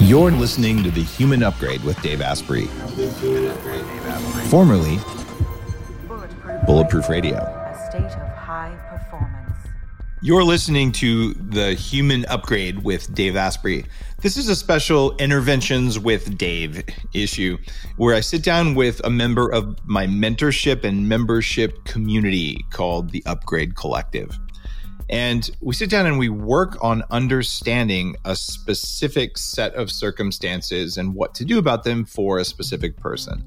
You're listening to The Human Upgrade with Dave Asprey, formerly Bulletproof Radio. A state of high performance. You're listening to The Human Upgrade with Dave Asprey. This is a special Interventions with Dave issue where I sit down with a member of my mentorship and membership community called the Upgrade Collective. And we sit down and we work on understanding a specific set of circumstances and what to do about them for a specific person.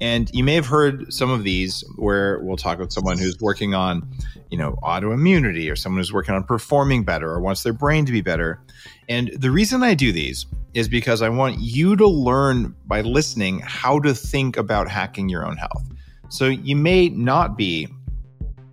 And you may have heard some of these where we'll talk with someone who's working on, you know, autoimmunity or someone who's working on performing better or wants their brain to be better. And the reason I do these is because I want you to learn by listening how to think about hacking your own health. So you may not be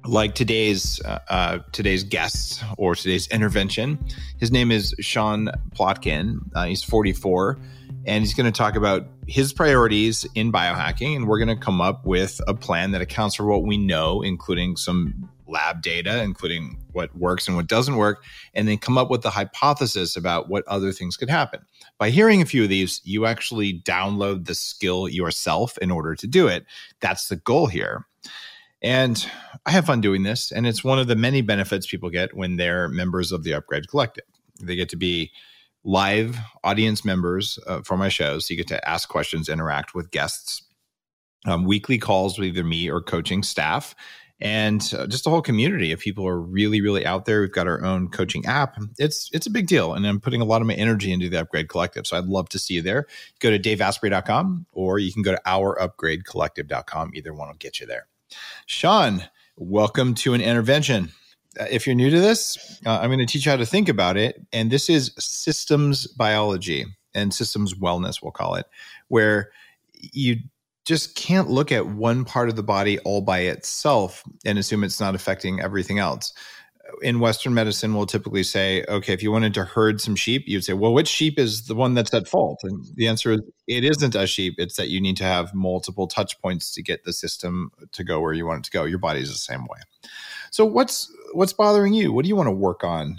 like today's uh, uh, today's guest or today's intervention. His name is Sean Plotkin. Uh, he's 44, and he's going to talk about his priorities in biohacking. And we're going to come up with a plan that accounts for what we know, including some lab data, including what works and what doesn't work, and then come up with the hypothesis about what other things could happen. By hearing a few of these, you actually download the skill yourself in order to do it. That's the goal here. And I have fun doing this. And it's one of the many benefits people get when they're members of the Upgrade Collective. They get to be live audience members uh, for my shows. So you get to ask questions, interact with guests, um, weekly calls with either me or coaching staff, and uh, just a whole community of people are really, really out there. We've got our own coaching app. It's it's a big deal, and I'm putting a lot of my energy into the Upgrade Collective. So I'd love to see you there. Go to daveasprey.com or you can go to ourupgradecollective.com. Either one will get you there. Sean, welcome to an intervention. Uh, if you're new to this, uh, I'm going to teach you how to think about it. And this is systems biology and systems wellness, we'll call it, where you just can't look at one part of the body all by itself and assume it's not affecting everything else in Western medicine, we'll typically say, okay, if you wanted to herd some sheep, you'd say, well, which sheep is the one that's at fault? And the answer is, it isn't a sheep. It's that you need to have multiple touch points to get the system to go where you want it to go. Your body's the same way. So, what's what's bothering you? What do you want to work on?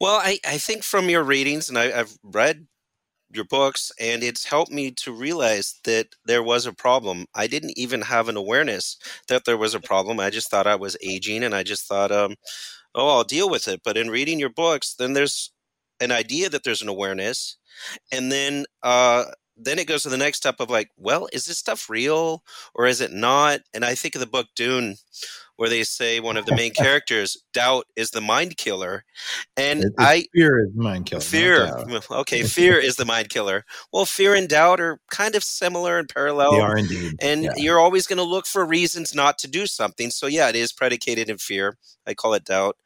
Well, I, I think from your readings, and I, I've read your books and it's helped me to realize that there was a problem. I didn't even have an awareness that there was a problem. I just thought i was aging and i just thought um, oh i'll deal with it. But in reading your books then there's an idea that there's an awareness and then uh, then it goes to the next step of like well is this stuff real or is it not? And i think of the book dune where they say one of the main characters, doubt is the mind killer. And it's I fear is the mind killer. Fear. Okay, fear is the mind killer. Well, fear and doubt are kind of similar and parallel. They are indeed. And yeah. you're always going to look for reasons not to do something. So yeah, it is predicated in fear. I call it doubt.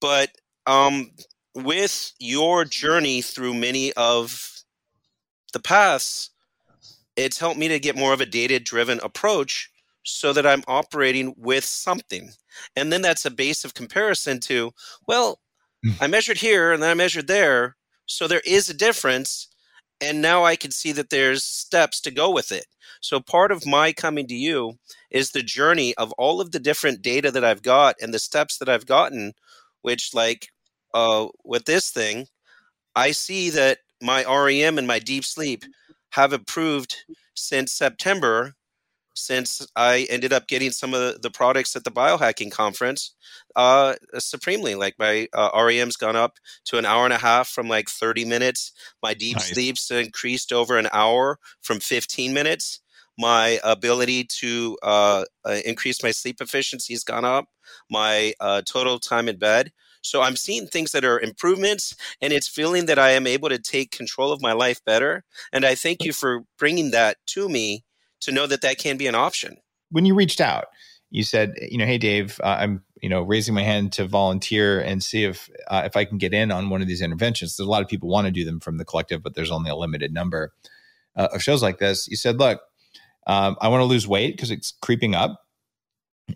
But um with your journey through many of the paths, it's helped me to get more of a data driven approach so that I'm operating with something. And then that's a base of comparison to, well, mm. I measured here and then I measured there. So there is a difference. And now I can see that there's steps to go with it. So part of my coming to you is the journey of all of the different data that I've got and the steps that I've gotten, which, like uh, with this thing, I see that my REM and my deep sleep have improved since September since I ended up getting some of the products at the biohacking conference uh, supremely. Like my uh, REM's gone up to an hour and a half from like 30 minutes. My deep nice. sleep's increased over an hour from 15 minutes. My ability to uh, uh increase my sleep efficiency has gone up. My uh, total time in bed. So I'm seeing things that are improvements, and it's feeling that I am able to take control of my life better. And I thank you for bringing that to me to know that that can be an option. When you reached out, you said, you know, hey Dave, uh, I'm you know raising my hand to volunteer and see if uh, if I can get in on one of these interventions. There's a lot of people want to do them from the collective, but there's only a limited number uh, of shows like this. You said, look, um, I want to lose weight because it's creeping up,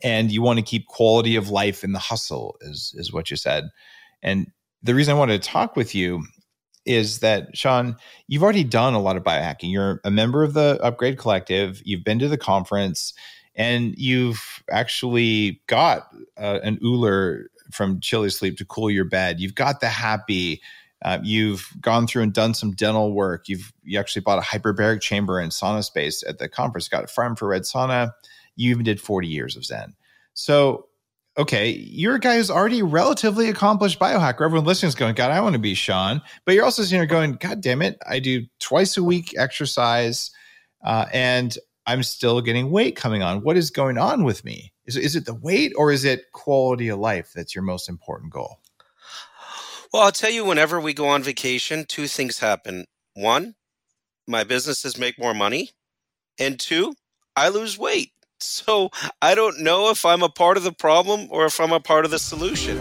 and you want to keep quality of life in the hustle, is is what you said. And the reason I wanted to talk with you is that Sean, you've already done a lot of biohacking. You're a member of the Upgrade Collective. You've been to the conference, and you've actually got uh, an Ooler from Chili Sleep to cool your bed. You've got the Hapbee Uh, you've gone through and done some dental work. You've you actually bought a hyperbaric chamber and sauna space at the conference. Got a for Red sauna. You even did 40 years of Zen. So, okay, you're a guy who's already relatively accomplished biohacker. Everyone listening is going, God, I want to be Sean. But you're also sitting here going, God damn it, I do twice a week exercise, uh, and I'm still getting weight coming on. What is going on with me? Is, is it the weight or is it quality of life that's your most important goal? Well, I'll tell you, whenever we go on vacation, two things happen. One, my businesses make more money. And two, I lose weight. So I don't know if I'm a part of the problem or if I'm a part of the solution.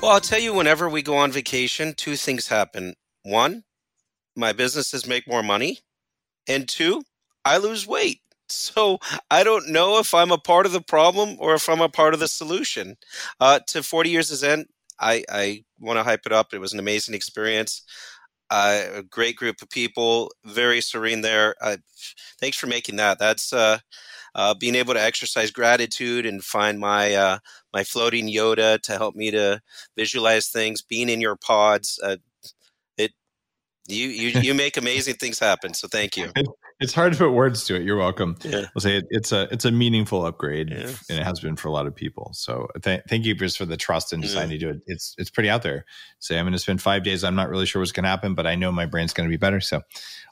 Well, I'll tell you, whenever we go on vacation, two things happen. One, my businesses make more money. And two, I lose weight. So I don't know if I'm a part of the problem or if I'm a part of the solution. Uh, to 40 years of Zen, I, I want to hype it up. It was an amazing experience. Uh, a great group of people, very serene there. Uh, thanks for making that. That's uh, uh, being able to exercise gratitude and find my uh, my floating Yoda to help me to visualize things. Being in your pods, uh, it you you you make amazing things happen. So thank you. It's hard to put words to it. You're welcome. Yeah. I'll say it, it's a it's a meaningful upgrade, Yeah. and it has been for a lot of people. So th- thank you just for the trust and deciding to do it. It's it's pretty out there. Say I'm going to spend five days. I'm not really sure what's going to happen, but I know my brain's going to be better. So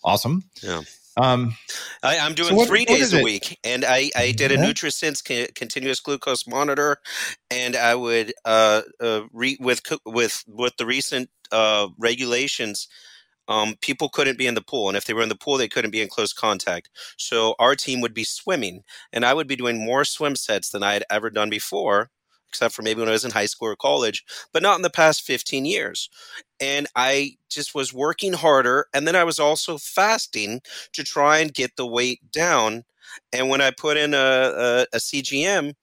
awesome. Yeah. Um, I, I'm doing So what- three days a it? week, and I, I did a Yeah. NutriSense co- continuous glucose monitor, and I would uh, uh re- with with with the recent uh regulations, um people couldn't be in the pool, and if they were in the pool, they couldn't be in close contact. So our team would be swimming, and I would be doing more swim sets than I had ever done before, except for maybe when I was in high school or college, but not in the past 15 years. And I just was working harder, and then I was also fasting to try and get the weight down. And when I put in a, a, a CGM,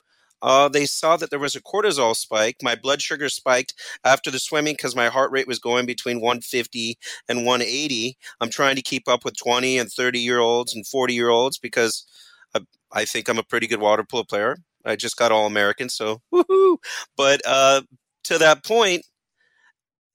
uh, they saw that there was a cortisol spike. My blood sugar spiked after the swimming because my heart rate was going between 150 and 180. I'm trying to keep up with 20 and 30 year olds and 40 year olds because I, I think I'm a pretty good water polo player. I just got All American, so woohoo! But uh, to that point,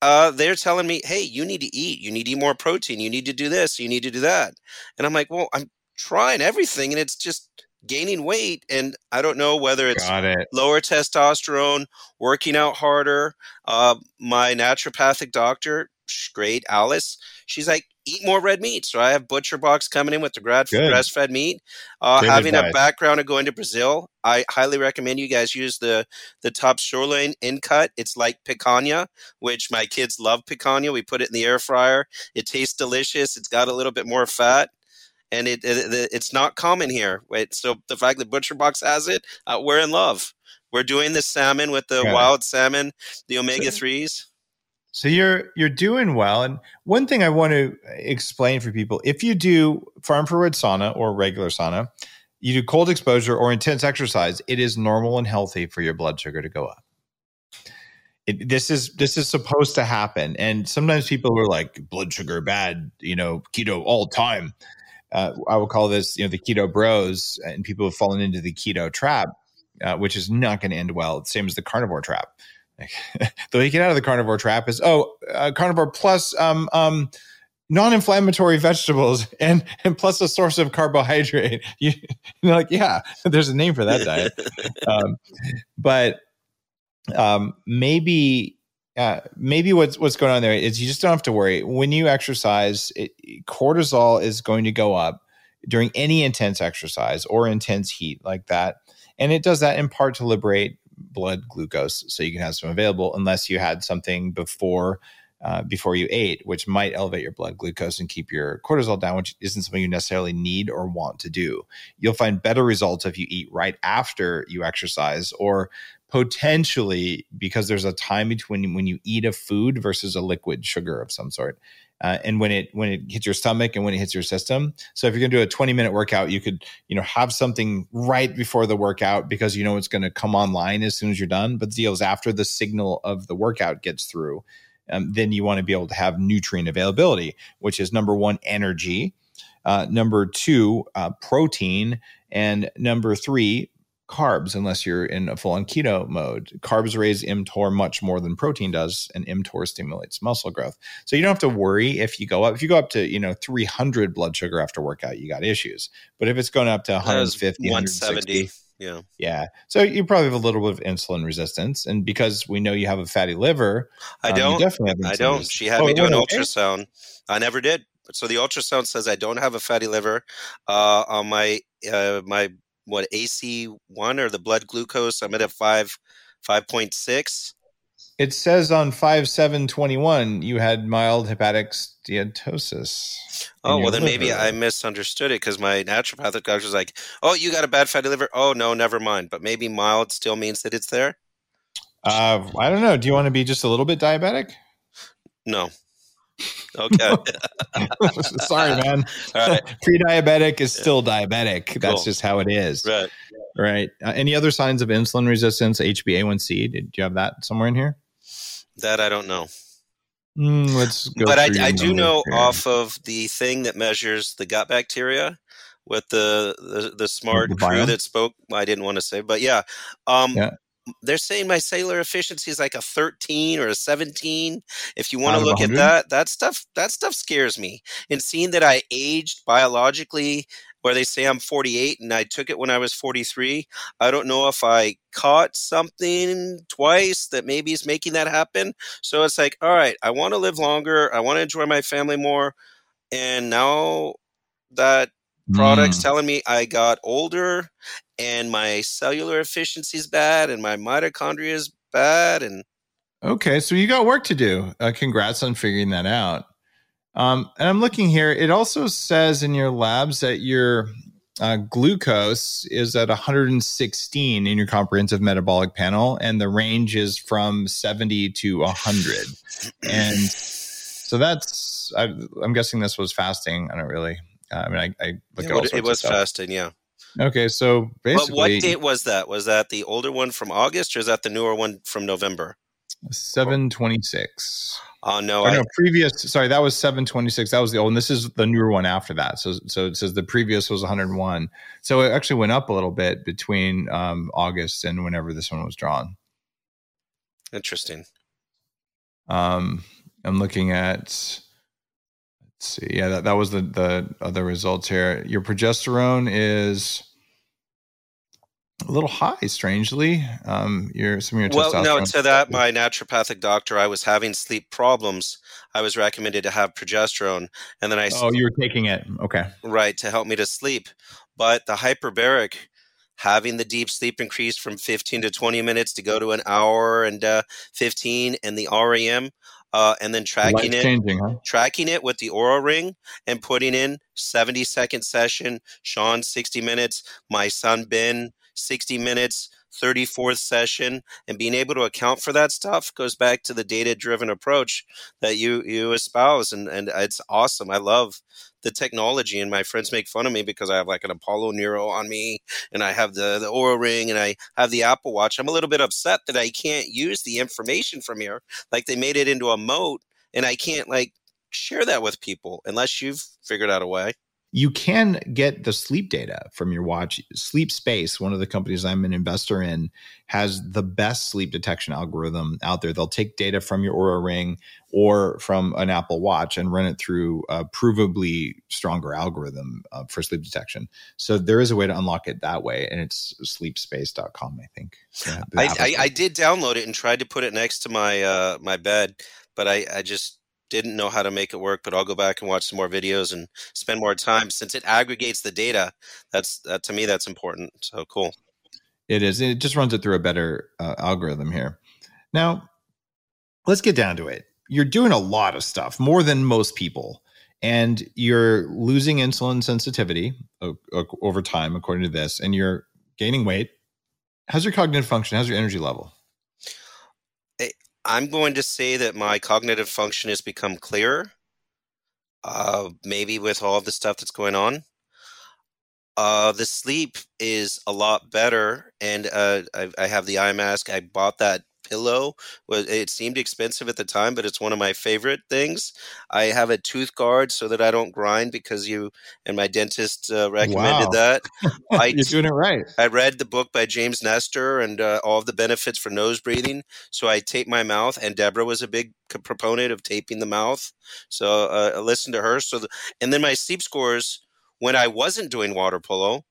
uh, they're telling me, hey, you need to eat. You need to eat more protein. You need to do this. You need to do that. And I'm like, well, I'm trying everything and it's just gaining weight. And I don't know whether it's it. lower testosterone, working out harder. Uh, my naturopathic doctor, great Alice, she's like, eat more red meat. So I have Butcher Box coming in with the grad- grass-fed meat. Uh, having a background of going to Brazil, I highly recommend you guys use the the top shoreline in cut. It's like picanha, which my kids love picanha. We put it in the air fryer. It tastes delicious. It's got a little bit more fat. And it, it it's not common here. Wait, so the fact that Butcher Box has it, uh, we're in love. We're doing the salmon with the Yeah. wild salmon, the omega threes. So you're you're doing well. And one thing I want to explain for people: if you do far infrared sauna or regular sauna, you do cold exposure or intense exercise, it is normal and healthy for your blood sugar to go up. It, this is this is supposed to happen, and sometimes people are like blood sugar bad, you know, keto all time. Uh, I will call this, you know, the keto bros, and people have fallen into the keto trap, uh, which is not going to end well. Same as the carnivore trap. the way you get out of the carnivore trap is oh uh, carnivore plus um, um, non-inflammatory vegetables and and plus a source of carbohydrate you, you're like yeah there's a name for that diet um, but um, maybe uh, maybe what's what's going on there is you just don't have to worry. When you exercise it, cortisol is going to go up during any intense exercise or intense heat like that. And it does that in part to liberate blood glucose so you can have some available unless you had something before uh, before you ate which might elevate your blood glucose and keep your cortisol down which isn't something you necessarily need or want to do. You'll find better results if you eat right after you exercise or potentially because there's a time between when you eat a food versus a liquid sugar of some sort uh, and when it when it hits your stomach and when it hits your system so if you're going to do a 20 minute workout you could you know have something right before the workout because you know it's going to come online as soon as you're done but the deal is after the signal of the workout gets through um, then you want to be able to have nutrient availability which is number one energy Uh, number two, uh, protein. And number three, carbs, unless you're in a full on keto mode. Carbs raise mTOR much more than protein does, and mTOR stimulates muscle growth. So you don't have to worry if you go up. If you go up to, you know, 300 blood sugar after workout, you got issues. But if it's going up to 150, 170, yeah. Yeah. So you probably have a little bit of insulin resistance. And because we know you have a fatty liver, I um, don't. definitely I don't. She had oh, me do an ultrasound. I never did. So the ultrasound says I don't have a fatty liver. Uh, on my uh, my what AC one or the blood glucose, I'm at a five five point six. It says on five seven twenty one you had mild hepatic steatosis. Oh well, then liver. maybe I misunderstood it because my naturopathic doctor was like, "Oh, you got a bad fatty liver." Oh no, never mind. But maybe mild still means that it's there. Uh, I don't know. Do you want to be just a little bit diabetic? No. Okay. Sorry, man. Pre-diabetic is still diabetic. That's just how it is. Right. Right. Uh, any other signs of insulin resistance? HbA1c. Did you have that somewhere in here? That I don't know. Mm, let's go. But I, I do know here. off of the thing that measures the gut bacteria with the the, the smart the crew that spoke. I didn't want to say, but yeah, um, yeah. They're saying my cellular efficiency is like a 13 or a 17. If you want to look at that, that stuff that stuff scares me. And seeing that I aged biologically where they say I'm 48 and I took it when I was 43. I don't know if I caught something twice that maybe is making that happen. So it's like, all right, I want to live longer. I want to enjoy my family more. And now that product's mm. telling me I got older and my cellular efficiency is bad and my mitochondria is bad and Okay, so you got work to do. Uh, congrats on figuring that out. Um, and I'm looking here. It also says in your labs that your uh, glucose is at 116 in your comprehensive metabolic panel, and the range is from 70 to 100. And so that's, I, i'm guessing this was fasting. I don't really, I mean, I, I look it, at all It was fasting, yeah. Okay, so basically. But what date was that? Was that the older one from August or is that the newer one from November? 726. Oh no! I, no, previous. Sorry, that was seven twenty six. That was the old. And this is the newer one after that. So, so it says the previous was one hundred one. So it actually went up a little bit between um, August and whenever this one was drawn. Interesting. Um, I'm looking at. See. Yeah, that, that was the the other results here. Your progesterone is a little high, strangely. Um, your some of your well, no, to that, my naturopathic doctor, I was having sleep problems. I was recommended to have progesterone, and then I oh, you were taking it, okay, right, to help me to sleep. But the hyperbaric, having the deep sleep increase from 15 to 20 minutes to go to an hour and uh, 15, and the REM, uh, and then tracking it, huh? tracking it with the Oura Ring and putting in 70 second session, Sean 60 minutes, my son Ben 60 minutes, 34th session, and being able to account for that stuff goes back to the data driven approach that you you espouse. And, and it's awesome. I love the technology and my friends make fun of me because I have like an Apollo Neuro on me and I have the, the Oura ring and I have the Apple watch. I'm a little bit upset that I can't use the information from here. Like they made it into a moat and I can't like share that with people unless you've figured out a way you can get the sleep data from your watch. Sleep Space, one of the companies I'm an investor in, has the best sleep detection algorithm out there. They'll take data from your Oura Ring or from an Apple Watch and run it through a provably stronger algorithm uh, for sleep detection. So there is a way to unlock it that way, and it's sleepspace.com, I think. Yeah, I, I, I, did download it and tried to put it next to my uh, my bed, but I, I just didn't know how to make it work, but I'll go back and watch some more videos and spend more time since it aggregates the data. That's that to me that's important. So cool. It is. It just runs it through a better uh, algorithm here. Now, let's get down to it. You're doing a lot of stuff, more than most people, and you're losing insulin sensitivity uh, uh, over time, according to this, and you're gaining weight. How's your cognitive function? How's your energy level? I'm going to say that my cognitive function has become clearer. Uh, maybe with all the stuff that's going on. Uh, the sleep is a lot better, and uh, I, I, have the eye mask. I bought that pillow. Was it seemed expensive at the time, but it's one of my favorite things. I have a tooth guard so that I don't grind because you and my dentist uh, recommended Wow. that. I You're doing it right. I read the book by James Nestor and uh, all of the benefits for nose breathing. So I tape my mouth, and Deborah was a big proponent of taping the mouth. So uh, I listened to her. So, the, and then my sleep scores when I wasn't doing water polo.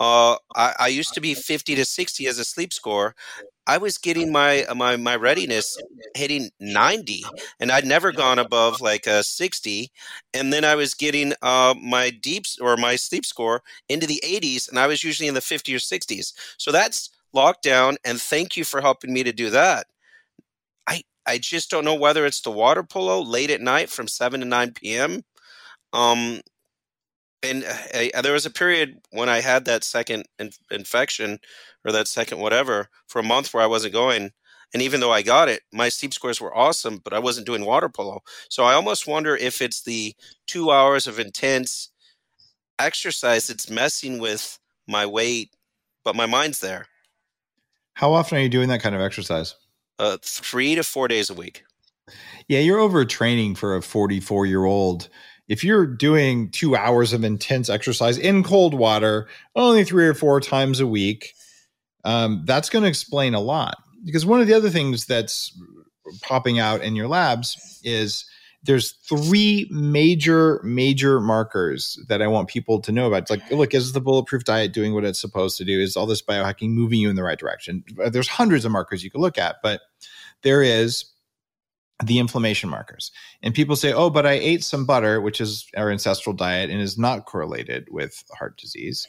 Uh, I, I used to be 50 to 60 as a sleep score. I was getting my my my readiness hitting 90, and I'd never gone above like a 60. And then I was getting uh, my deeps or my sleep score into the 80s, and I was usually in the 50 or 60s. So that's lockdown, and thank you for helping me to do that. I I just don't know whether it's the water polo late at night from 7 to 9 p.m. Um, and I, there was a period when I had that second in, infection or that second whatever for a month where I wasn't going. And even though I got it, my sleep scores were awesome, but I wasn't doing water polo. So I almost wonder if it's the two hours of intense exercise that's messing with my weight, but my mind's there. How often are you doing that kind of exercise? Uh, three to four days a week. Yeah, you're overtraining for a 44 year old. If you're doing two hours of intense exercise in cold water, only three or four times a week, um, that's going to explain a lot. Because one of the other things that's popping out in your labs is there's three major, major markers that I want people to know about. It's like, look, is the bulletproof diet doing what it's supposed to do? Is all this biohacking moving you in the right direction? There's hundreds of markers you can look at, but there is the inflammation markers. And people say, oh, but I ate some butter, which is our ancestral diet and is not correlated with heart disease.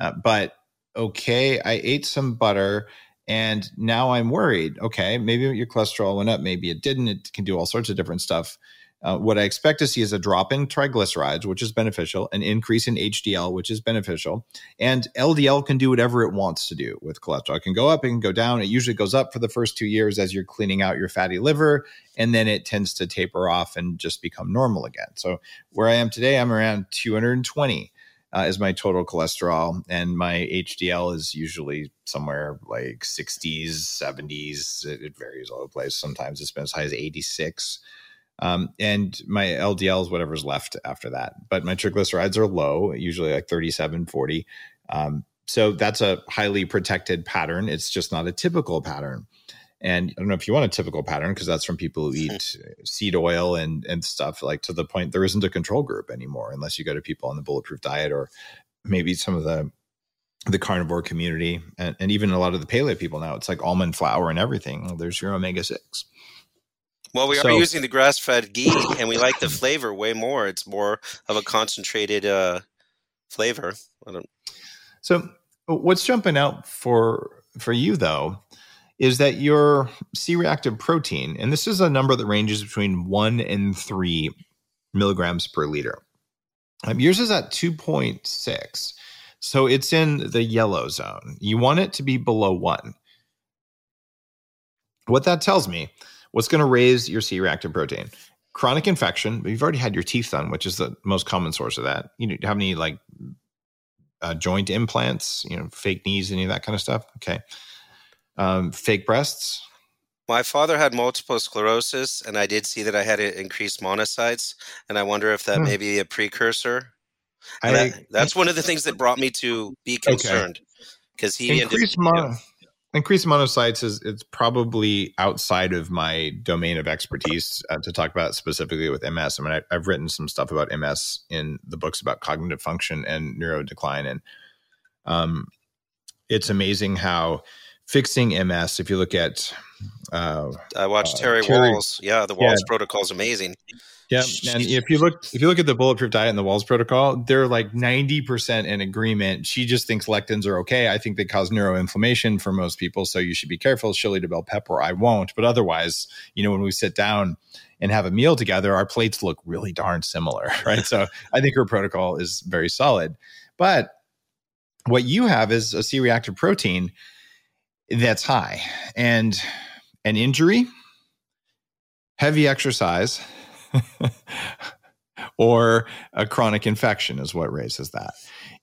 Uh, but okay, I ate some butter and now I'm worried. Okay, maybe your cholesterol went up, maybe it didn't. It can do all sorts of different stuff. Uh, what I expect to see is a drop in triglycerides, which is beneficial, an increase in HDL, which is beneficial. And LDL can do whatever it wants to do with cholesterol. It can go up, it can go down. It usually goes up for the first two years as you're cleaning out your fatty liver, and then it tends to taper off and just become normal again. So, where I am today, I'm around 220 uh, is my total cholesterol, and my HDL is usually somewhere like 60s, 70s. It, it varies all over the place. Sometimes it's been as high as 86. Um, and my LDL is whatever's left after that. But my triglycerides are low, usually like 37, 40. Um, so that's a highly protected pattern. It's just not a typical pattern. And I don't know if you want a typical pattern because that's from people who eat seed oil and and stuff like to the point there isn't a control group anymore unless you go to people on the bulletproof diet or maybe some of the the carnivore community and, and even a lot of the paleo people now. It's like almond flour and everything. There's your omega six. Well, we So- are using the grass-fed ghee, and we like the flavor way more. It's more of a concentrated uh, flavor. I don't, So what's jumping out for for you though is that your C-reactive protein, and this is a number that ranges between one and three milligrams per liter. Um, yours is at 2.6. So it's in the yellow zone. You want it to be below one. What that tells me, what's going to raise your C reactive protein? Chronic infection. but You've already had your teeth done, which is the most common source of that. You know, have any like uh, joint implants, you know, fake knees, any of that kind of stuff? Okay. Um, fake breasts. my father had multiple sclerosis, and I did see that I had increased monocytes, and I wonder if that Hmm. may be a precursor. I, that- that's one of the things that brought me to be concerned because he ended- increased mono, increased monocytes is it's probably outside of my domain of expertise uh, to talk about specifically with MS. I mean, I, I've written some stuff about MS in the books about cognitive function and neurodecline, and um, it's amazing how fixing MS. If you look at uh, I watched uh, Terry, Terry- Wahls. Yeah, the Yeah. Wahls protocol is amazing. Yeah, and if you look if you look at the bulletproof diet and the Wahls protocol, they're like ninety percent in agreement. She just thinks lectins are okay. I think they cause neuroinflammation for most people, so you should be careful. She'll eat a bell pepper. I won't, but otherwise, you know, when we sit down and have a meal together, our plates look really darn similar, right? so I think her protocol is very solid. But what you have is a C-reactive protein that's high, and an injury, heavy exercise or a chronic infection is what raises that.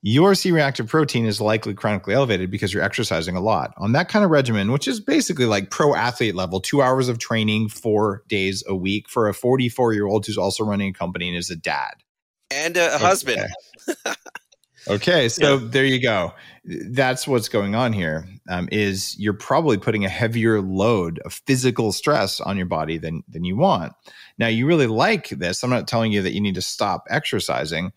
your C reactive protein is likely chronically elevated because you're exercising a lot. On that kind of regimen, which is basically like pro athlete level, two hours of training, four days a week for a 44 year old who's also running a company and is a dad and a, okay. husband. okay, so yeah. there you go. That's what's going on here. Um, is you're probably putting a heavier load of physical stress on your body than than you want. Now, you really like this. I'm not telling you that you need to stop exercising.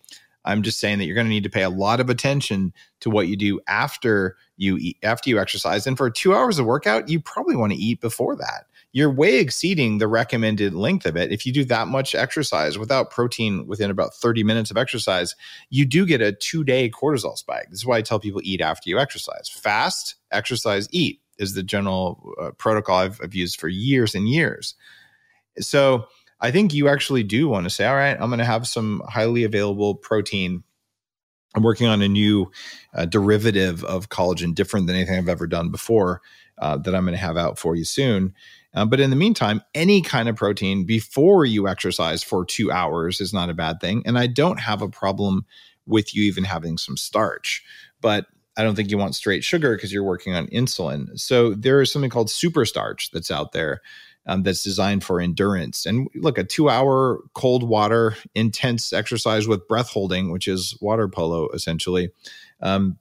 I'm just saying that you're going to need to pay a lot of attention to what you do after you eat, after you exercise. And for two hours of workout, you probably want to eat before that. You're way exceeding the recommended length of it. If you do that much exercise without protein within about 30 minutes of exercise, you do get a two day cortisol spike. This is why I tell people eat after you exercise. Fast, exercise, eat is the general uh, protocol I've, I've used for years and years. So, I think you actually do want to say, all right, I'm going to have some highly available protein. I'm working on a new uh, derivative of collagen, different than anything I've ever done before, uh, that I'm going to have out for you soon. Uh, but in the meantime, any kind of protein before you exercise for two hours is not a bad thing. And I don't have a problem with you even having some starch. But I don't think you want straight sugar because you're working on insulin. So there is something called super starch that's out there um, that's designed for endurance. And look, a two hour cold water, intense exercise with breath holding, which is water polo essentially. Um,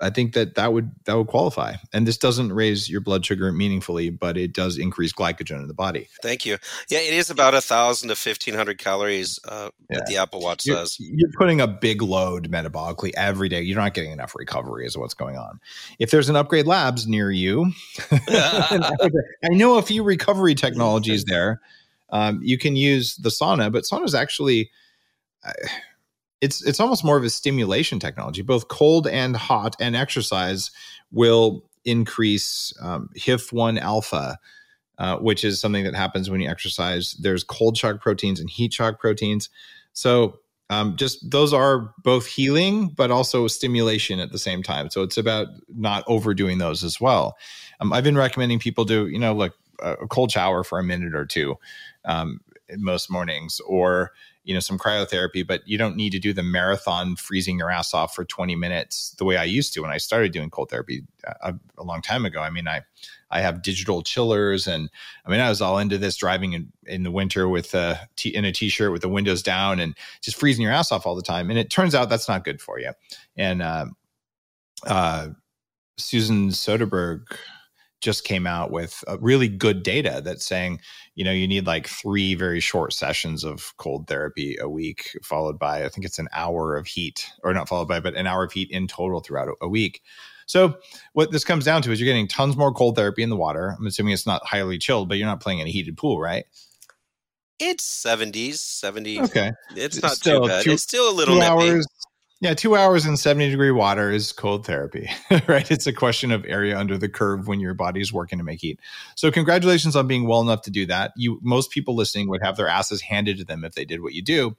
I think that that would that would qualify. And this doesn't raise your blood sugar meaningfully, but it does increase glycogen in the body. Thank you. Yeah, it is about a thousand to fifteen hundred calories uh, yeah. that the Apple Watch you're, says. You're putting a big load metabolically every day. You're not getting enough recovery, is what's going on. If there's an Upgrade Labs near you, I know a few recovery technologies there. Um, you can use the sauna, but sauna is actually. Uh, it's it's almost more of a stimulation technology. Both cold and hot and exercise will increase um, HIF1 alpha, uh, which is something that happens when you exercise. There's cold shock proteins and heat shock proteins. So um, just those are both healing, but also stimulation at the same time. So it's about not overdoing those as well. Um, I've been recommending people do, you know, like a cold shower for a minute or two um, most mornings, or you know some cryotherapy but you don't need to do the marathon freezing your ass off for 20 minutes the way i used to when i started doing cold therapy a, uh, a long time ago. I mean i i have digital chillers and i mean i was all into this driving in, in the winter with a t- in a t-shirt with the windows down and just freezing your ass off all the time. And it turns out that's not good for you. And uh, uh, susan soderberg just came out with uh, really good data that's saying, you know, you need like three very short sessions of cold therapy a week, followed by, I think it's an hour of heat, or not followed by, but an hour of heat in total throughout a, week. So what this comes down to is you're getting tons more cold therapy in the water. I'm assuming it's not highly chilled, but you're not playing in a heated pool, right? It's 70s, 70s. Okay. It's not still too bad. Two, it's still a little two hours, yeah, two hours in 70 degree water is cold therapy, right? It's a question of area under the curve when your body is working to make heat. So, congratulations on being well enough to do that. You, most people listening would have their asses handed to them if they did what you do,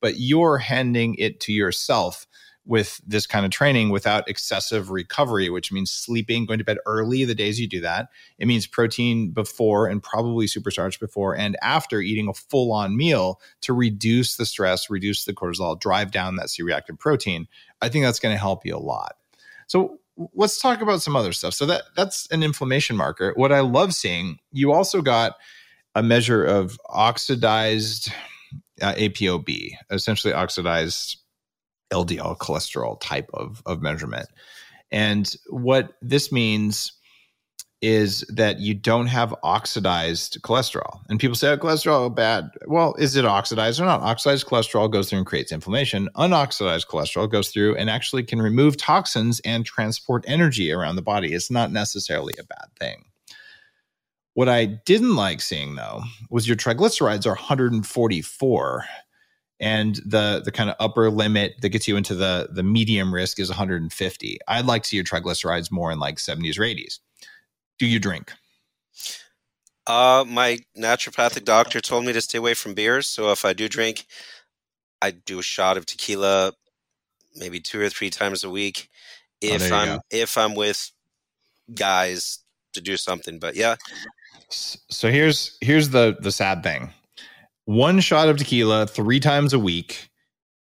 but you're handing it to yourself with this kind of training without excessive recovery, which means sleeping, going to bed early the days you do that. It means protein before and probably super starch before and after eating a full on meal to reduce the stress, reduce the cortisol, drive down that C reactive protein. I think that's going to help you a lot. So let's talk about some other stuff. So that that's an inflammation marker. What I love seeing, you also got a measure of oxidized uh, APOB, essentially oxidized LDL cholesterol type of, of measurement. And what this means is that you don't have oxidized cholesterol. And people say, oh, cholesterol bad. Well, is it oxidized or not? Oxidized cholesterol goes through and creates inflammation. Unoxidized cholesterol goes through and actually can remove toxins and transport energy around the body. It's not necessarily a bad thing. What I didn't like seeing though was your triglycerides are 144 and the the kind of upper limit that gets you into the the medium risk is 150. I'd like to see your triglycerides more in like 70s or 80s. Do you drink? Uh, my naturopathic doctor told me to stay away from beers. So if I do drink, I do a shot of tequila, maybe two or three times a week. Oh, if oh, I'm go. if I'm with guys to do something, but yeah. So here's here's the the sad thing one shot of tequila three times a week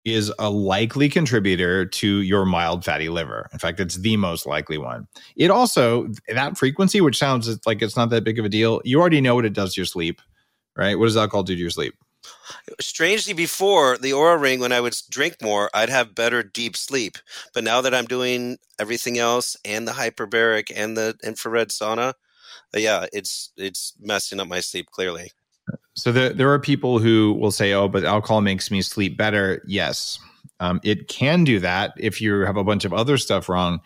is a likely contributor to your mild fatty liver. In fact, it's the most likely one. It also, that frequency, which sounds like it's not that big of a deal, you already know what it does to your sleep, right? What does alcohol do to your sleep? Strangely, before the Oura Ring, when I would drink more, I'd have better deep sleep. But now that I'm doing everything else and the hyperbaric and the infrared sauna, uh, yeah, it's it's messing up my sleep clearly. So there, there are people who will say, "Oh, but alcohol makes me sleep better." Yes, um, it can do that if you have a bunch of other stuff wrong.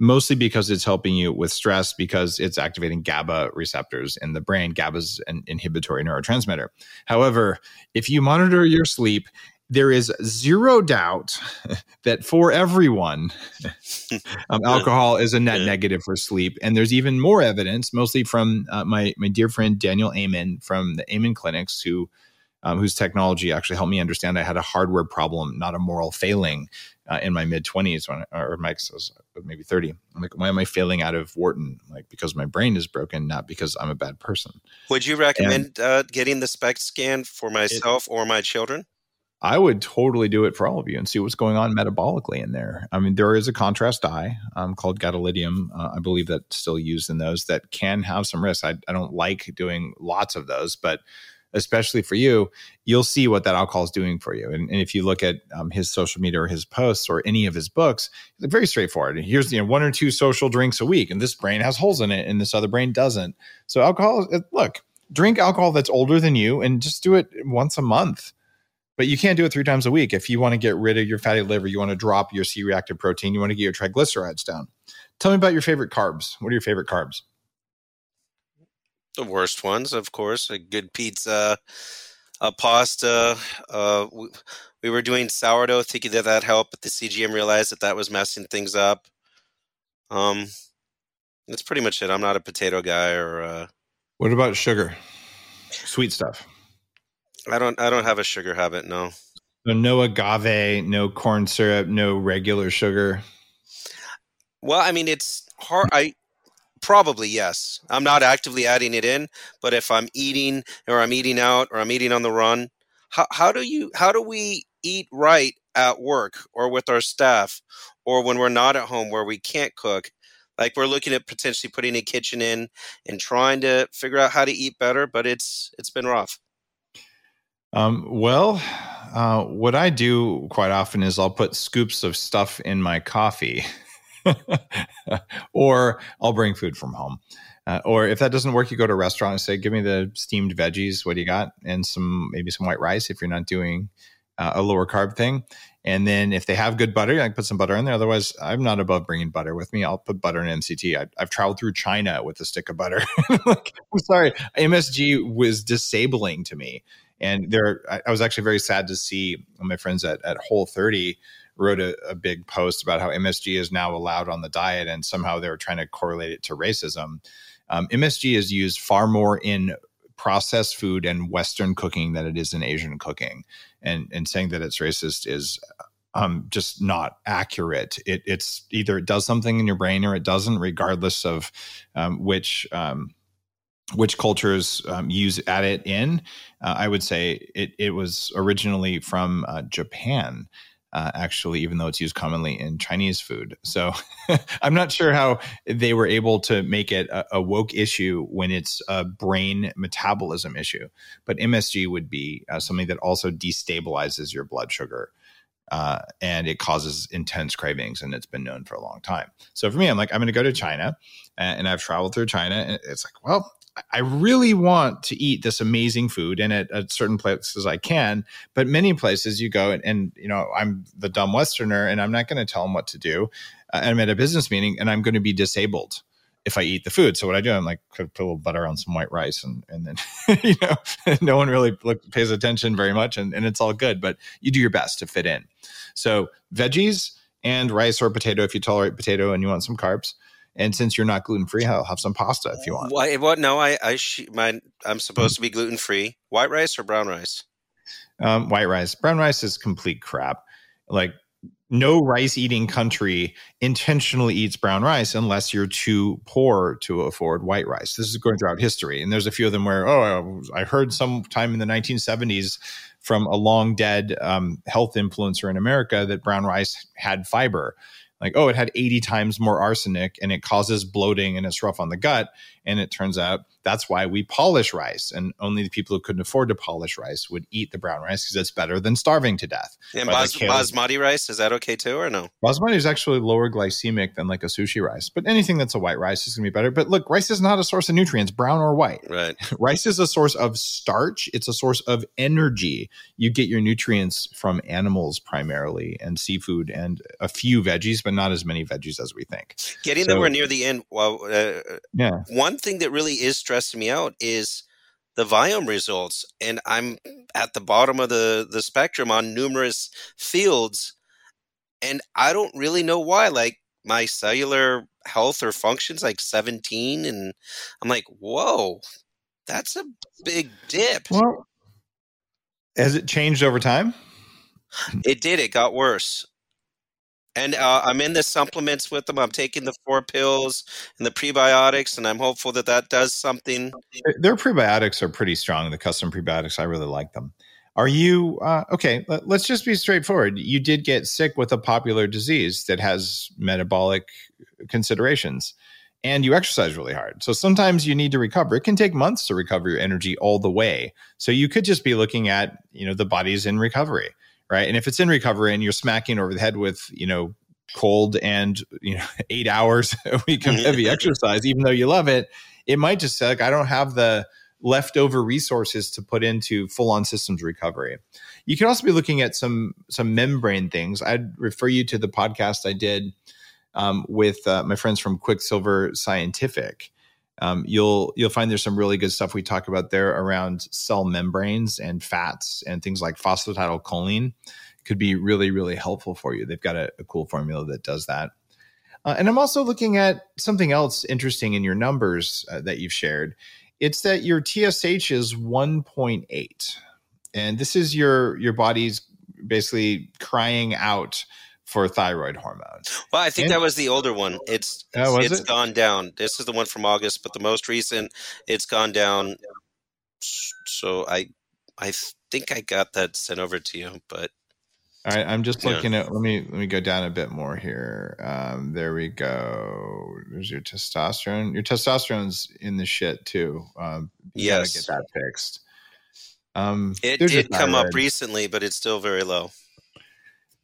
Mostly because it's helping you with stress because it's activating GABA receptors in the brain. GABA is an inhibitory neurotransmitter. However, if you monitor your sleep there is zero doubt that for everyone, um, alcohol is a net negative for sleep. And there's even more evidence, mostly from uh, my my dear friend Daniel Amen from the Amen Clinics, who um, whose technology actually helped me understand I had a hardware problem, not a moral failing, uh, in my mid twenties when or my was maybe thirty. I'm like, why am I failing out of Wharton? Like because my brain is broken, not because I'm a bad person. Would you recommend and, uh, getting the SPECT scan for myself it, or my children? I would totally do it for all of you and see what's going on metabolically in there. I mean, there is a contrast dye um, called gadolinium. Uh, I believe that's still used in those that can have some risks. I, I don't like doing lots of those, but especially for you, you'll see what that alcohol is doing for you. And, and if you look at um, his social media or his posts or any of his books, very straightforward. Here's you know one or two social drinks a week, and this brain has holes in it, and this other brain doesn't. So alcohol, look, drink alcohol that's older than you, and just do it once a month but you can't do it three times a week. If you want to get rid of your fatty liver, you want to drop your C reactive protein, you want to get your triglycerides down. Tell me about your favorite carbs. What are your favorite carbs? The worst ones, of course, a good pizza, a pasta. Uh, we, we were doing sourdough, thinking that that helped, but the CGM realized that that was messing things up. Um, that's pretty much it. I'm not a potato guy or. Uh, what about sugar? Sweet stuff. I don't. I don't have a sugar habit. No. So no agave, no corn syrup, no regular sugar. Well, I mean, it's hard. I probably yes. I'm not actively adding it in, but if I'm eating or I'm eating out or I'm eating on the run, how how do you how do we eat right at work or with our staff or when we're not at home where we can't cook? Like we're looking at potentially putting a kitchen in and trying to figure out how to eat better, but it's it's been rough. Um, well, uh, what I do quite often is I'll put scoops of stuff in my coffee, or I'll bring food from home. Uh, or if that doesn't work, you go to a restaurant and say, "Give me the steamed veggies. What do you got?" And some maybe some white rice if you're not doing uh, a lower carb thing. And then if they have good butter, I can put some butter in there. Otherwise, I'm not above bringing butter with me. I'll put butter in MCT. I, have traveled through China with a stick of butter. I'm sorry, MSG was disabling to me. And there, I was actually very sad to see my friends at, at Whole 30 wrote a, a, big post about how MSG is now allowed on the diet, and somehow they were trying to correlate it to racism. Um, MSG is used far more in processed food and Western cooking than it is in Asian cooking, and and saying that it's racist is um, just not accurate. It, it's either it does something in your brain or it doesn't, regardless of um, which um, which cultures um, use at it in. Uh, I would say it, it was originally from uh, Japan, uh, actually, even though it's used commonly in Chinese food. So I'm not sure how they were able to make it a, a, woke issue when it's a brain metabolism issue. But MSG would be uh, something that also destabilizes your blood sugar. Uh, and it causes intense cravings, and it's been known for a long time. So for me, I'm like, I'm going to go to China, and I've traveled through China, and it's like, well, I really want to eat this amazing food, and at, at, certain places I can, but many places you go and, and you know I'm the dumb Westerner, and I'm not going to tell them what to do. Uh, I'm at a business meeting, and I'm going to be disabled if I eat the food. So what I do, I'm like put a little butter on some white rice, and and then you know no one really look, pays attention very much, and, and it's all good. But you do your best to fit in. So veggies and rice or potato if you tolerate potato and you want some carbs and since you're not gluten free, I'll have some pasta if you want. Why? What? No, I, I, my, I'm supposed to be gluten free. White rice or brown rice? Um, white rice. Brown rice is complete crap. Like no rice eating country intentionally eats brown rice unless you're too poor to afford white rice. This is going throughout history. And there's a few of them where, oh, I heard sometime in the 1970s from a long dead um, health influencer in America that brown rice had fiber like, oh, it had 80 times more arsenic and it causes bloating and it's rough on the gut. And it turns out that's why we polish rice. And only the people who couldn't afford to polish rice would eat the brown rice because it's better than starving to death. And bas- basmati rice, is that okay too or no? Basmati is actually lower glycemic than like a sushi rice, but anything that's a white rice is going to be better. But look, rice is not a source of nutrients, brown or white. Right. rice is a source of starch, it's a source of energy. You get your nutrients from animals primarily and seafood and a few veggies, but not as many veggies as we think. Getting so, nowhere near the end. Well, uh, yeah. One thing that really is stressing me out is the Viome results, and I'm at the bottom of the the spectrum on numerous fields, and I don't really know why. Like my cellular health or functions like 17, and I'm like, whoa, that's a big dip. Well, has it changed over time? It did. It got worse. And uh, I'm in the supplements with them. I'm taking the four pills and the prebiotics, and I'm hopeful that that does something. Their prebiotics are pretty strong. The custom prebiotics, I really like them. Are you uh, okay? Let, let's just be straightforward. You did get sick with a popular disease that has metabolic considerations, and you exercise really hard. So sometimes you need to recover. It can take months to recover your energy all the way. So you could just be looking at, you know, the body's in recovery right? And if it's in recovery and you're smacking over the head with, you know, cold and you know eight hours a week of heavy exercise, even though you love it, it might just say like I don't have the leftover resources to put into full on systems recovery. You can also be looking at some some membrane things. I'd refer you to the podcast I did um, with uh, my friends from Quicksilver Scientific. Um, you'll you'll find there's some really good stuff we talk about there around cell membranes and fats and things like phosphatidylcholine could be really really helpful for you. They've got a, a cool formula that does that. Uh, and I'm also looking at something else interesting in your numbers uh, that you've shared. It's that your TSH is 1.8, and this is your your body's basically crying out for thyroid hormones. Well, I think and, that was the older one. It's oh, it's it? gone down. This is the one from August, but the most recent, it's gone down. So I I think I got that sent over to you, but all right, I'm just looking yeah. at. Let me let me go down a bit more here. Um, there we go. There's your testosterone. Your testosterone's in the shit too. Um, you yes, gotta get that fixed. Um, it did come up recently, but it's still very low.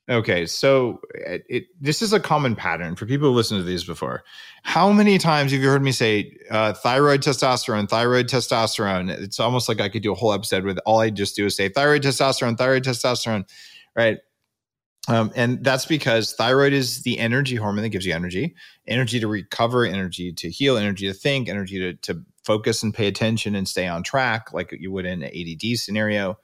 Okay, so it, it, this is a common pattern for people who listened to these before. How many times have you heard me say uh, thyroid testosterone, thyroid testosterone? It's almost like I could do a whole episode with all I just do is say thyroid testosterone, thyroid testosterone, right? Um, and that's because thyroid is the energy hormone that gives you energy, energy to recover, energy to heal, energy to think, energy to, to focus and pay attention and stay on track, like you would in an ADD scenario.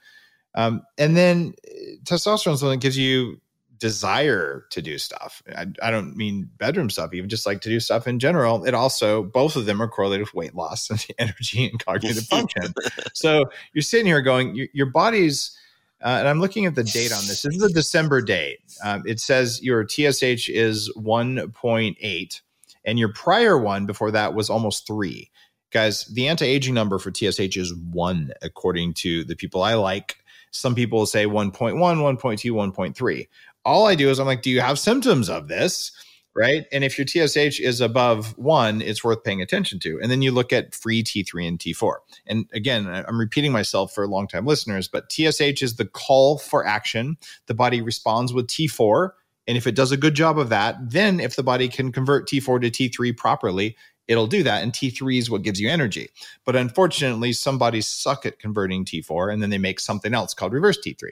Um, and then uh, testosterone is one that gives you desire to do stuff. I, I, don't mean bedroom stuff, even just like to do stuff in general. It also, both of them are correlated with weight loss and energy and cognitive function. so you're sitting here going, your, your body's, uh, and I'm looking at the date on this. This is a December date. Um, it says your TSH is 1.8, and your prior one before that was almost three. Guys, the anti aging number for TSH is one, according to the people I like. Some people say 1.1, 1.2, 1.3 all I do is I'm like, do you have symptoms of this? Right. And if your TSH is above one, it's worth paying attention to. And then you look at free T3 and T4. And again, I'm repeating myself for long time listeners, but TSH is the call for action. The body responds with T4. And if it does a good job of that, then if the body can convert T4 to T3 properly, it'll do that. And T3 is what gives you energy. But unfortunately, some bodies suck at converting T4 and then they make something else called reverse T3.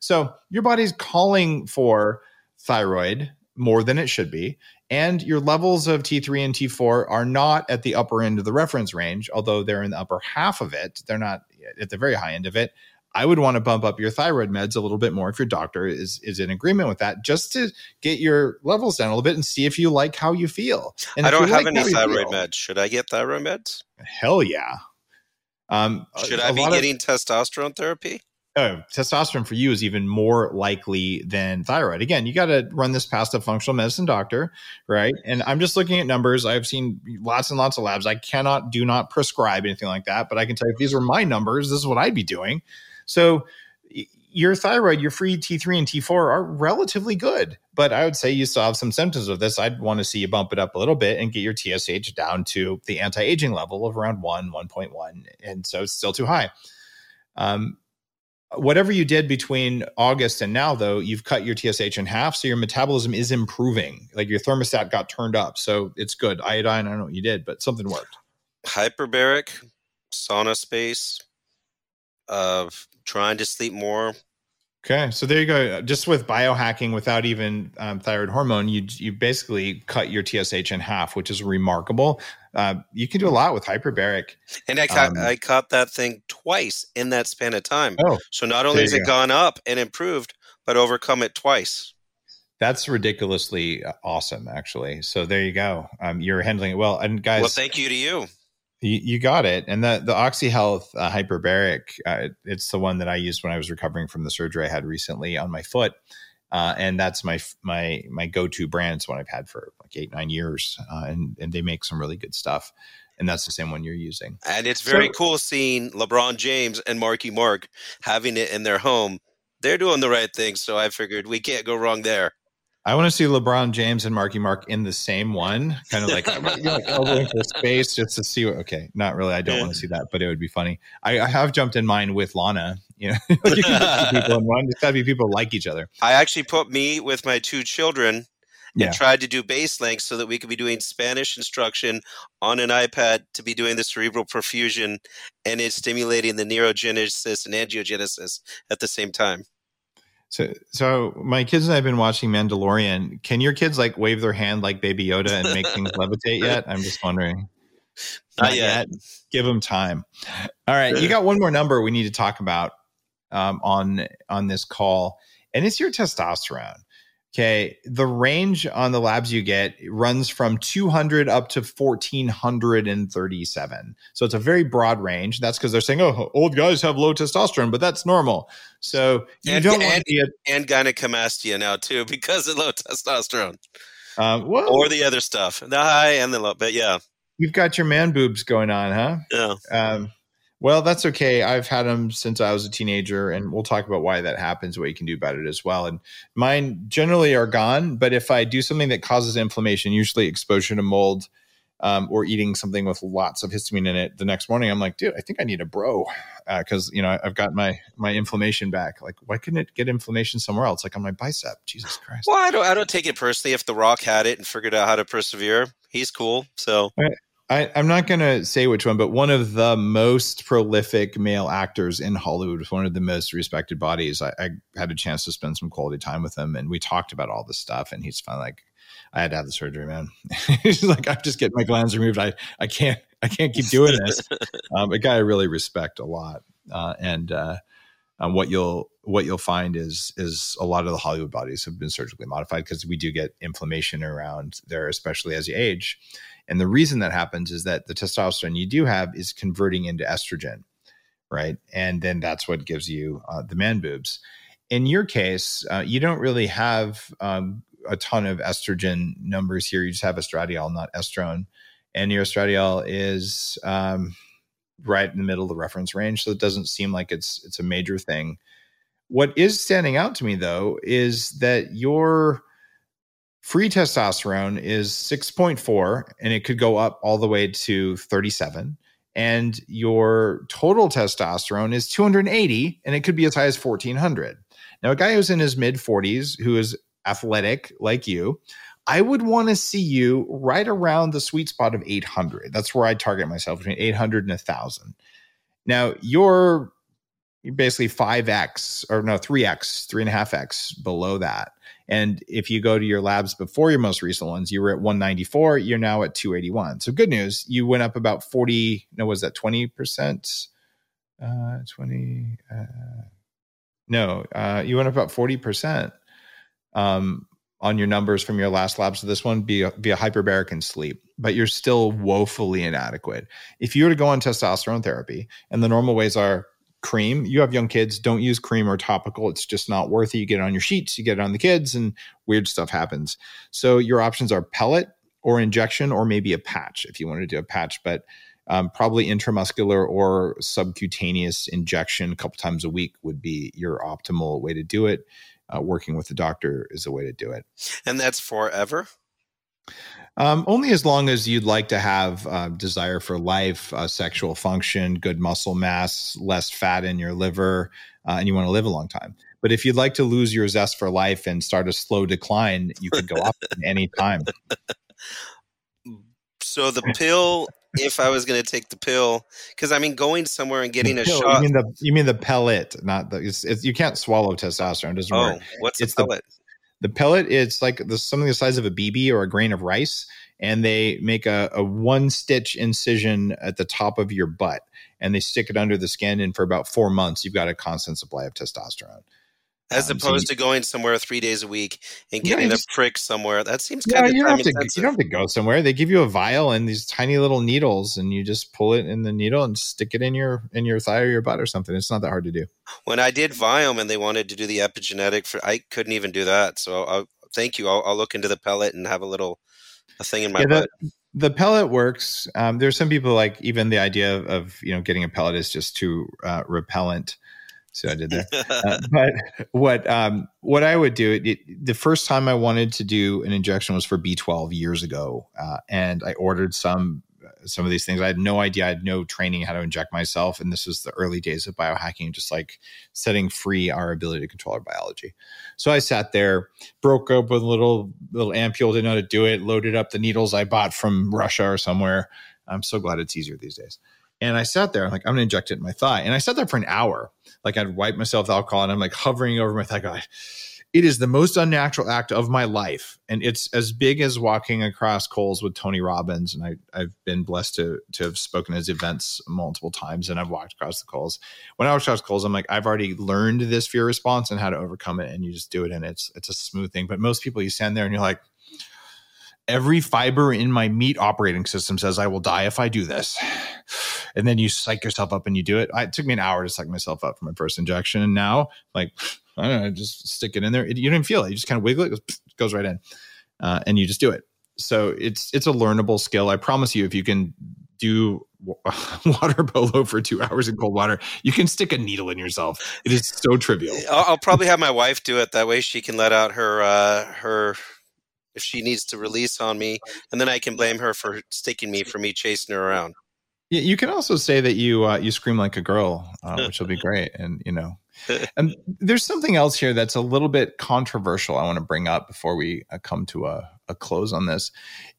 So your body's calling for thyroid more than it should be. And your levels of T3 and T4 are not at the upper end of the reference range, although they're in the upper half of it. They're not at the very high end of it. I would want to bump up your thyroid meds a little bit more if your doctor is is in agreement with that, just to get your levels down a little bit and see if you like how you feel. And I don't have like any thyroid feel, meds. Should I get thyroid meds? Hell yeah. Um, Should I be getting of, testosterone therapy? Oh, testosterone for you is even more likely than thyroid. Again, you got to run this past a functional medicine doctor, right? And I'm just looking at numbers. I've seen lots and lots of labs. I cannot, do not prescribe anything like that, but I can tell you if these were my numbers, this is what I'd be doing. So your thyroid, your free T3 and T4 are relatively good. But I would say you still have some symptoms of this. I'd want to see you bump it up a little bit and get your TSH down to the anti aging level of around 1, 1.1. And so it's still too high. Um, whatever you did between August and now, though, you've cut your TSH in half. So your metabolism is improving. Like your thermostat got turned up. So it's good. Iodine, I don't know what you did, but something worked. Hyperbaric, sauna space, of trying to sleep more. Okay, so there you go. Just with biohacking, without even um, thyroid hormone, you you basically cut your TSH in half, which is remarkable. Uh, you can do a lot with hyperbaric. And I cut, um, I cut that thing twice in that span of time. Oh, so not only has it go. gone up and improved, but overcome it twice. That's ridiculously uh, awesome, actually. So there you go. Um, you're handling it well, and guys. Well, thank you to you. You, you got it. And the the OxyHealth uh, hyperbaric, uh, it's the one that I used when I was recovering from the surgery I had recently on my foot. Uh, and that's my my my go to brand. It's one I've had for like eight nine years, uh, and and they make some really good stuff. And that's the same one you're using. And it's very so, cool seeing LeBron James and Marky Mark having it in their home. They're doing the right thing, so I figured we can't go wrong there. I want to see LeBron James and Marky Mark in the same one, kind of like, like elbowing for space just to see what. Okay, not really. I don't want to see that, but it would be funny. I, I have jumped in mine with Lana. You know, you people in one. To be people like each other. I actually put me with my two children and yeah. tried to do base links so that we could be doing Spanish instruction on an iPad to be doing the cerebral perfusion and it's stimulating the neurogenesis and angiogenesis at the same time. So, so my kids and I have been watching Mandalorian. Can your kids like wave their hand like Baby Yoda and make things levitate yet? I'm just wondering. Not, Not yet. yet. Give them time. All right, you got one more number we need to talk about um, on on this call, and it's your testosterone. Okay. The range on the labs you get runs from 200 up to 1437. So it's a very broad range. That's because they're saying, oh, old guys have low testosterone, but that's normal. So you and, don't and, want to be a, and gynecomastia now, too, because of low testosterone. Um, well, or the other stuff, the high and the low, but yeah. You've got your man boobs going on, huh? Yeah. Um, well, that's okay. I've had them since I was a teenager, and we'll talk about why that happens, what you can do about it as well. And mine generally are gone, but if I do something that causes inflammation, usually exposure to mold um, or eating something with lots of histamine in it, the next morning I'm like, dude, I think I need a bro because uh, you know I've got my my inflammation back. Like, why couldn't it get inflammation somewhere else, like on my bicep? Jesus Christ. Well, I don't I don't take it personally. If The Rock had it and figured out how to persevere, he's cool. So. I, am not going to say which one, but one of the most prolific male actors in Hollywood, one of the most respected bodies. I, I, had a chance to spend some quality time with him, and we talked about all this stuff. And he's finally like, "I had to have the surgery, man." he's like, "I'm just getting my glands removed. I, I can't, I can't keep doing this." um, a guy I really respect a lot, uh, and uh, um, what you'll what you'll find is is a lot of the Hollywood bodies have been surgically modified because we do get inflammation around there, especially as you age. And the reason that happens is that the testosterone you do have is converting into estrogen, right? And then that's what gives you uh, the man boobs. In your case, uh, you don't really have um, a ton of estrogen numbers here. You just have estradiol, not estrone. And your estradiol is um, right in the middle of the reference range, so it doesn't seem like it's it's a major thing. What is standing out to me though is that your Free testosterone is 6.4 and it could go up all the way to 37. And your total testosterone is 280 and it could be as high as 1400. Now, a guy who's in his mid 40s who is athletic like you, I would want to see you right around the sweet spot of 800. That's where I target myself between 800 and 1000. Now, you're basically 5x or no, 3x, three and a half x below that. And if you go to your labs before your most recent ones, you were at 194, you're now at 281. So good news, you went up about 40, no, was that 20%? Uh, 20, uh, no, uh, you went up about 40% um, on your numbers from your last labs to this one via, via hyperbaric and sleep, but you're still woefully inadequate. If you were to go on testosterone therapy, and the normal ways are cream. You have young kids, don't use cream or topical. It's just not worth it. You get it on your sheets, you get it on the kids, and weird stuff happens. So your options are pellet or injection or maybe a patch if you want to do a patch. But um, probably intramuscular or subcutaneous injection a couple times a week would be your optimal way to do it. Uh, working with the doctor is the way to do it. And that's forever? Um, only as long as you'd like to have uh, desire for life, uh, sexual function, good muscle mass, less fat in your liver, uh, and you want to live a long time. But if you'd like to lose your zest for life and start a slow decline, you could go up at any time. So the pill, if I was going to take the pill, because I mean, going somewhere and getting The a pill, shot. You mean the you mean the pellet, not the. It's, it's, you can't swallow testosterone. It doesn't oh, work. what's It's the the- pellet? The pellet, it's like the, something the size of a BB or a grain of rice, and they make a, a one stitch incision at the top of your butt, and they stick it under the skin, and for about four months, you've got a constant supply of testosterone. As um, so opposed to going somewhere three days a week and Yeah, getting a prick somewhere. That seems Yeah, kind of you don't have to. You don't have to go somewhere. They give you a vial and these tiny little needles, and you just pull it in the needle and stick it in your in your thigh or your butt or something. It's not that hard to do. when I did Viome and they wanted to do the epigenetic for, I couldn't even do that. So I'll, thank you. I'll, I'll look into the pellet and have a little a thing in my Yeah, butt. the, the pellet works. Um, there's some people like even the idea of, of you know getting a pellet is just too uh, repellent. So I did there. Uh, but what um, what I would do it, the first time I wanted to do an injection was for B12 years ago, uh, and I ordered some some of these things. I had no idea. I had no training how to inject myself, and this was the early days of biohacking, just like setting free our ability to control our biology. So I sat there, broke up with a little little ampule, didn't know how to do it, loaded up the needles I bought from Russia or somewhere. I'm so glad it's easier these days. And I sat there, I'm like, I'm gonna inject it in my thigh. And I sat there for an hour. Like I'd wipe myself with alcohol and I'm like hovering over my thigh. going, It is the most unnatural act of my life. And it's as big as walking across coals with Tony Robbins. And I, I've been blessed to to have spoken his events multiple times and I've walked across the coals. When I walk across coals, I'm like, I've already learned this fear response and how to overcome it. And you just do it and it's it's a smooth thing. But most people you stand there and you're like, every fiber in my meat operating system says I will die if I do this. And then you psych yourself up and you do it. I, it took me an hour to psych myself up for my first injection. And now, like, I don't know, just stick it in there. It, you don't feel it. You just kind of wiggle it, it goes, goes right in. Uh, and you just do it. So it's it's a learnable skill. I promise you, if you can do water polo for two hours in cold water, you can stick a needle in yourself. It is so trivial. I'll, I'll probably have my wife do it. That way she can let out her, uh, her, if she needs to release on me. And then I can blame her for sticking me for me chasing her around. Yeah, you can also say that you uh, you scream like a girl, uh, which will be great. And you know, and there's something else here that's a little bit controversial. I want to bring up before we uh, come to a, a close on this.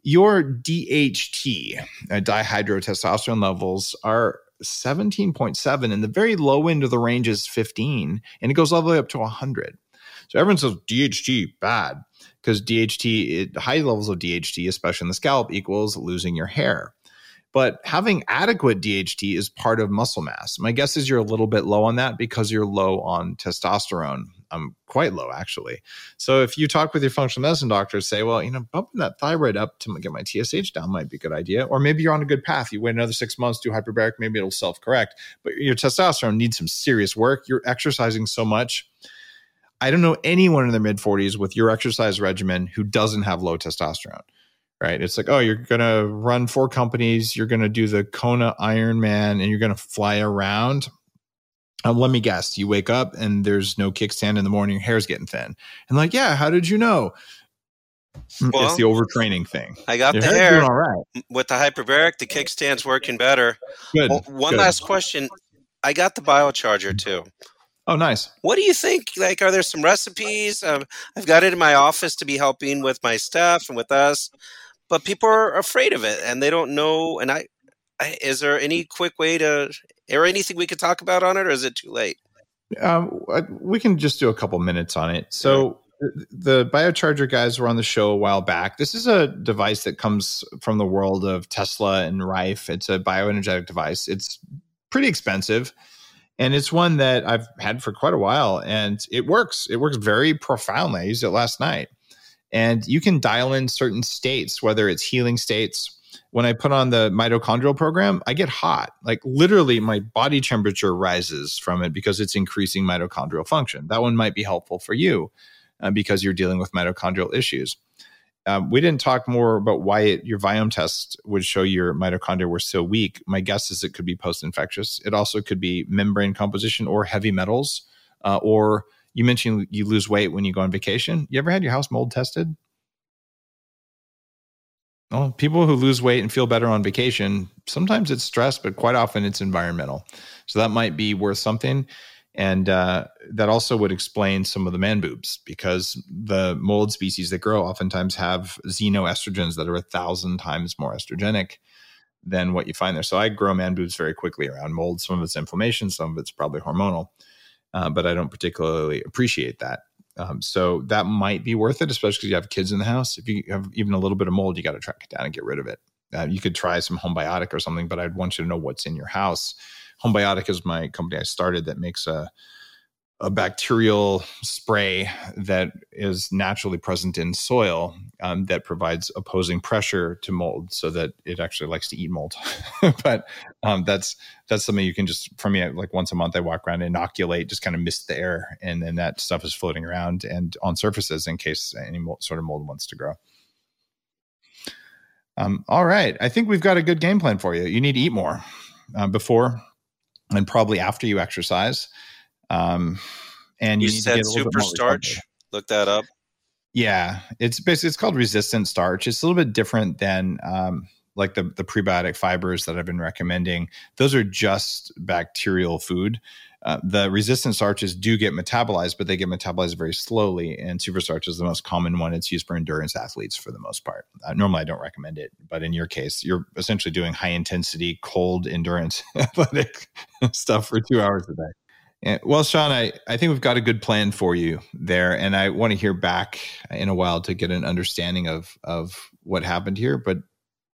Your DHT, uh, dihydrotestosterone levels, are 17.7, and the very low end of the range is 15, and it goes all the way up to 100. So everyone says DHT bad because DHT, it, high levels of DHT, especially in the scalp, equals losing your hair. But having adequate DHT is part of muscle mass. My guess is you're a little bit low on that because you're low on testosterone. I'm quite low actually. So if you talk with your functional medicine doctor, say, well, you know, bumping that thyroid up to get my TSH down might be a good idea. Or maybe you're on a good path. You wait another six months, do hyperbaric, maybe it'll self correct. But your testosterone needs some serious work. You're exercising so much. I don't know anyone in their mid 40s with your exercise regimen who doesn't have low testosterone right? It's like, oh, you're going to run four companies, you're going to do the Kona Ironman, and you're going to fly around. Um, let me guess, you wake up and there's no kickstand in the morning, your hair's getting thin. And like, yeah, how did you know? Mm, Well, it's the overtraining thing. I got Your the hair all right. with the hyperbaric. The kickstand's working better. Good. Well, one good. last question. I got the biocharger too. Oh, nice. What do you think? Like, are there some recipes? Um, I've got it in my office to be helping with my staff and with us, but people are afraid of it and they don't know. And I, I is there any quick way to, or anything we could talk about on it, or is it too late? Um, we can just do a couple minutes on it. So th- the biocharger guys were on the show a while back. This is a device that comes from the world of Tesla and Rife. It's a bioenergetic device. It's pretty expensive. And it's one that I've had for quite a while and it works. It works very profoundly. I used it last night. And you can dial in certain states, whether it's healing states. When I put on the mitochondrial program, I get hot. Like literally, my body temperature rises from it because it's increasing mitochondrial function. That one might be helpful for you uh, because you're dealing with mitochondrial issues. Um, we didn't talk more about why it, your Viome test would show your mitochondria were so weak. My guess is it could be post-infectious. It also could be membrane composition or heavy metals, uh, or you mentioned you lose weight when you go on vacation. You ever had your house mold tested? Well, people who lose weight and feel better on vacation, sometimes it's stress, but quite often it's environmental. So that might be worth something. And uh, that also would explain some of the man boobs because the mold species that grow oftentimes have xenoestrogens that are a thousand times more estrogenic than what you find there. So I grow man boobs very quickly around mold. Some of it's inflammation, some of it's probably hormonal, uh, but I don't particularly appreciate that. Um, so that might be worth it, especially because you have kids in the house. If you have even a little bit of mold, you got to track it down and get rid of it. Uh, you could try some homebiotic or something, but I'd want you to know what's in your house Homebiotic is my company I started that makes a a bacterial spray that is naturally present in soil um, that provides opposing pressure to mold so that it actually likes to eat mold. But um, that's that's something you can just for me like once a month i walk around and inoculate just kind of mist the air and then that stuff is floating around and on surfaces in case any mold, sort of mold wants to grow. Um, all right. I think we've got a good game plan for you. You need to eat more uh, before and probably after you exercise. Um, and you, you said super starch. Look that up. Yeah, it's basically it's called resistant starch. It's a little bit different than um, like the the prebiotic fibers that I've been recommending. Those are just bacterial food. Uh, the resistant starches do get metabolized, but they get metabolized very slowly. And super starch is the most common one. It's used for endurance athletes for the most part. Uh, normally, I don't recommend it, but in your case, you're essentially doing high intensity, cold endurance athletic stuff for two hours a day. And, well, Sean, I, I think we've got a good plan for you there. And I want to hear back in a while to get an understanding of, of what happened here. But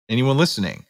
anyone listening,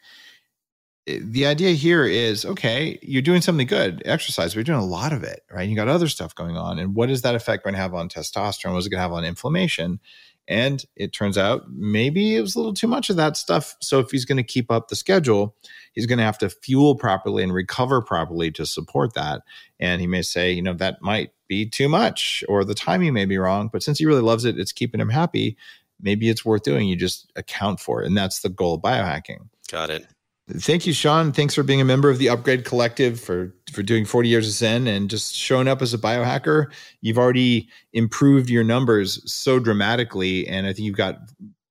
eh, the idea here is okay, you're doing something good, exercise, but you're doing a lot of it, right? You got other stuff going on. And what is that effect going to have on testosterone? What's it going to have on inflammation? And it turns out maybe it was a little too much of that stuff. So if he's going to keep up the schedule, he's going to have to fuel properly and recover properly to support that. And he may say, you know, that might be too much or the timing may be wrong. But since he really loves it, it's keeping him happy. Maybe it's worth doing. You just account for it. And that's the goal of biohacking. Got it. Thank you, Sean. Thanks for being a member of the Upgrade Collective for for doing 40 years of Zen and just showing up as a biohacker. You've already improved your numbers so dramatically, and I think you've got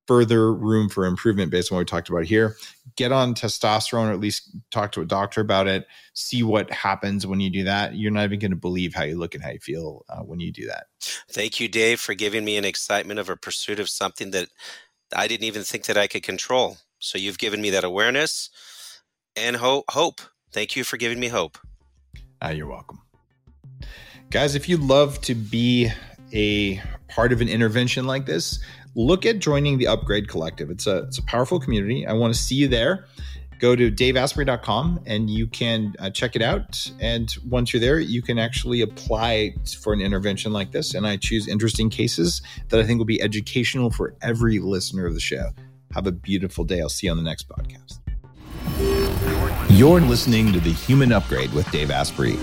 further room for improvement based on what we talked about here. Get on testosterone, or at least talk to a doctor about it. See what happens when you do that. You're not even going to believe how you look and how you feel uh, when you do that. Thank you, Dave, for giving me an excitement of a pursuit of something that I didn't even think that I could control. So you've given me that awareness and ho- hope. Thank you for giving me hope. Uh, you're welcome. Guys, if you'd love to be a part of an intervention like this, look at joining the Upgrade Collective. It's a, it's a powerful community. I want to see you there. Go to daveasprey.com and you can uh, check it out. And once you're there, you can actually apply for an intervention like this. And I choose interesting cases that I think will be educational for every listener of the show. Have a beautiful day. I'll see you on the next podcast. You're listening to The Human Upgrade with Dave Asprey.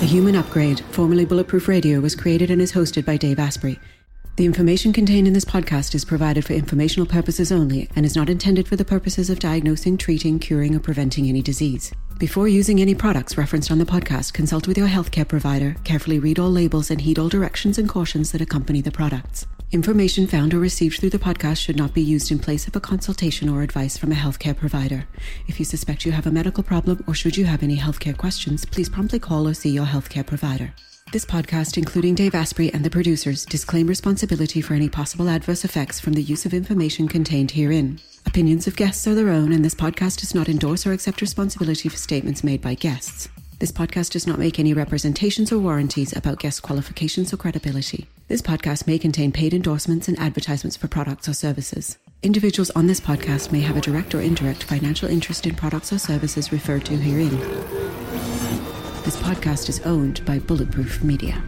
The Human Upgrade, formerly Bulletproof Radio, was created and is hosted by Dave Asprey. The information contained in this podcast is provided for informational purposes only and is not intended for the purposes of diagnosing, treating, curing, or preventing any disease. Before using any products referenced on the podcast, consult with your healthcare provider, carefully read all labels, and heed all directions and cautions that accompany the products. Information found or received through the podcast should not be used in place of a consultation or advice from a healthcare provider. If you suspect you have a medical problem or should you have any healthcare questions, please promptly call or see your healthcare provider. This podcast, including Dave Asprey and the producers, disclaim responsibility for any possible adverse effects from the use of information contained herein. Opinions of guests are their own, and this podcast does not endorse or accept responsibility for statements made by guests. This podcast does not make any representations or warranties about guest qualifications or credibility. This podcast may contain paid endorsements and advertisements for products or services. Individuals on this podcast may have a direct or indirect financial interest in products or services referred to herein. This podcast is owned by Bulletproof Media.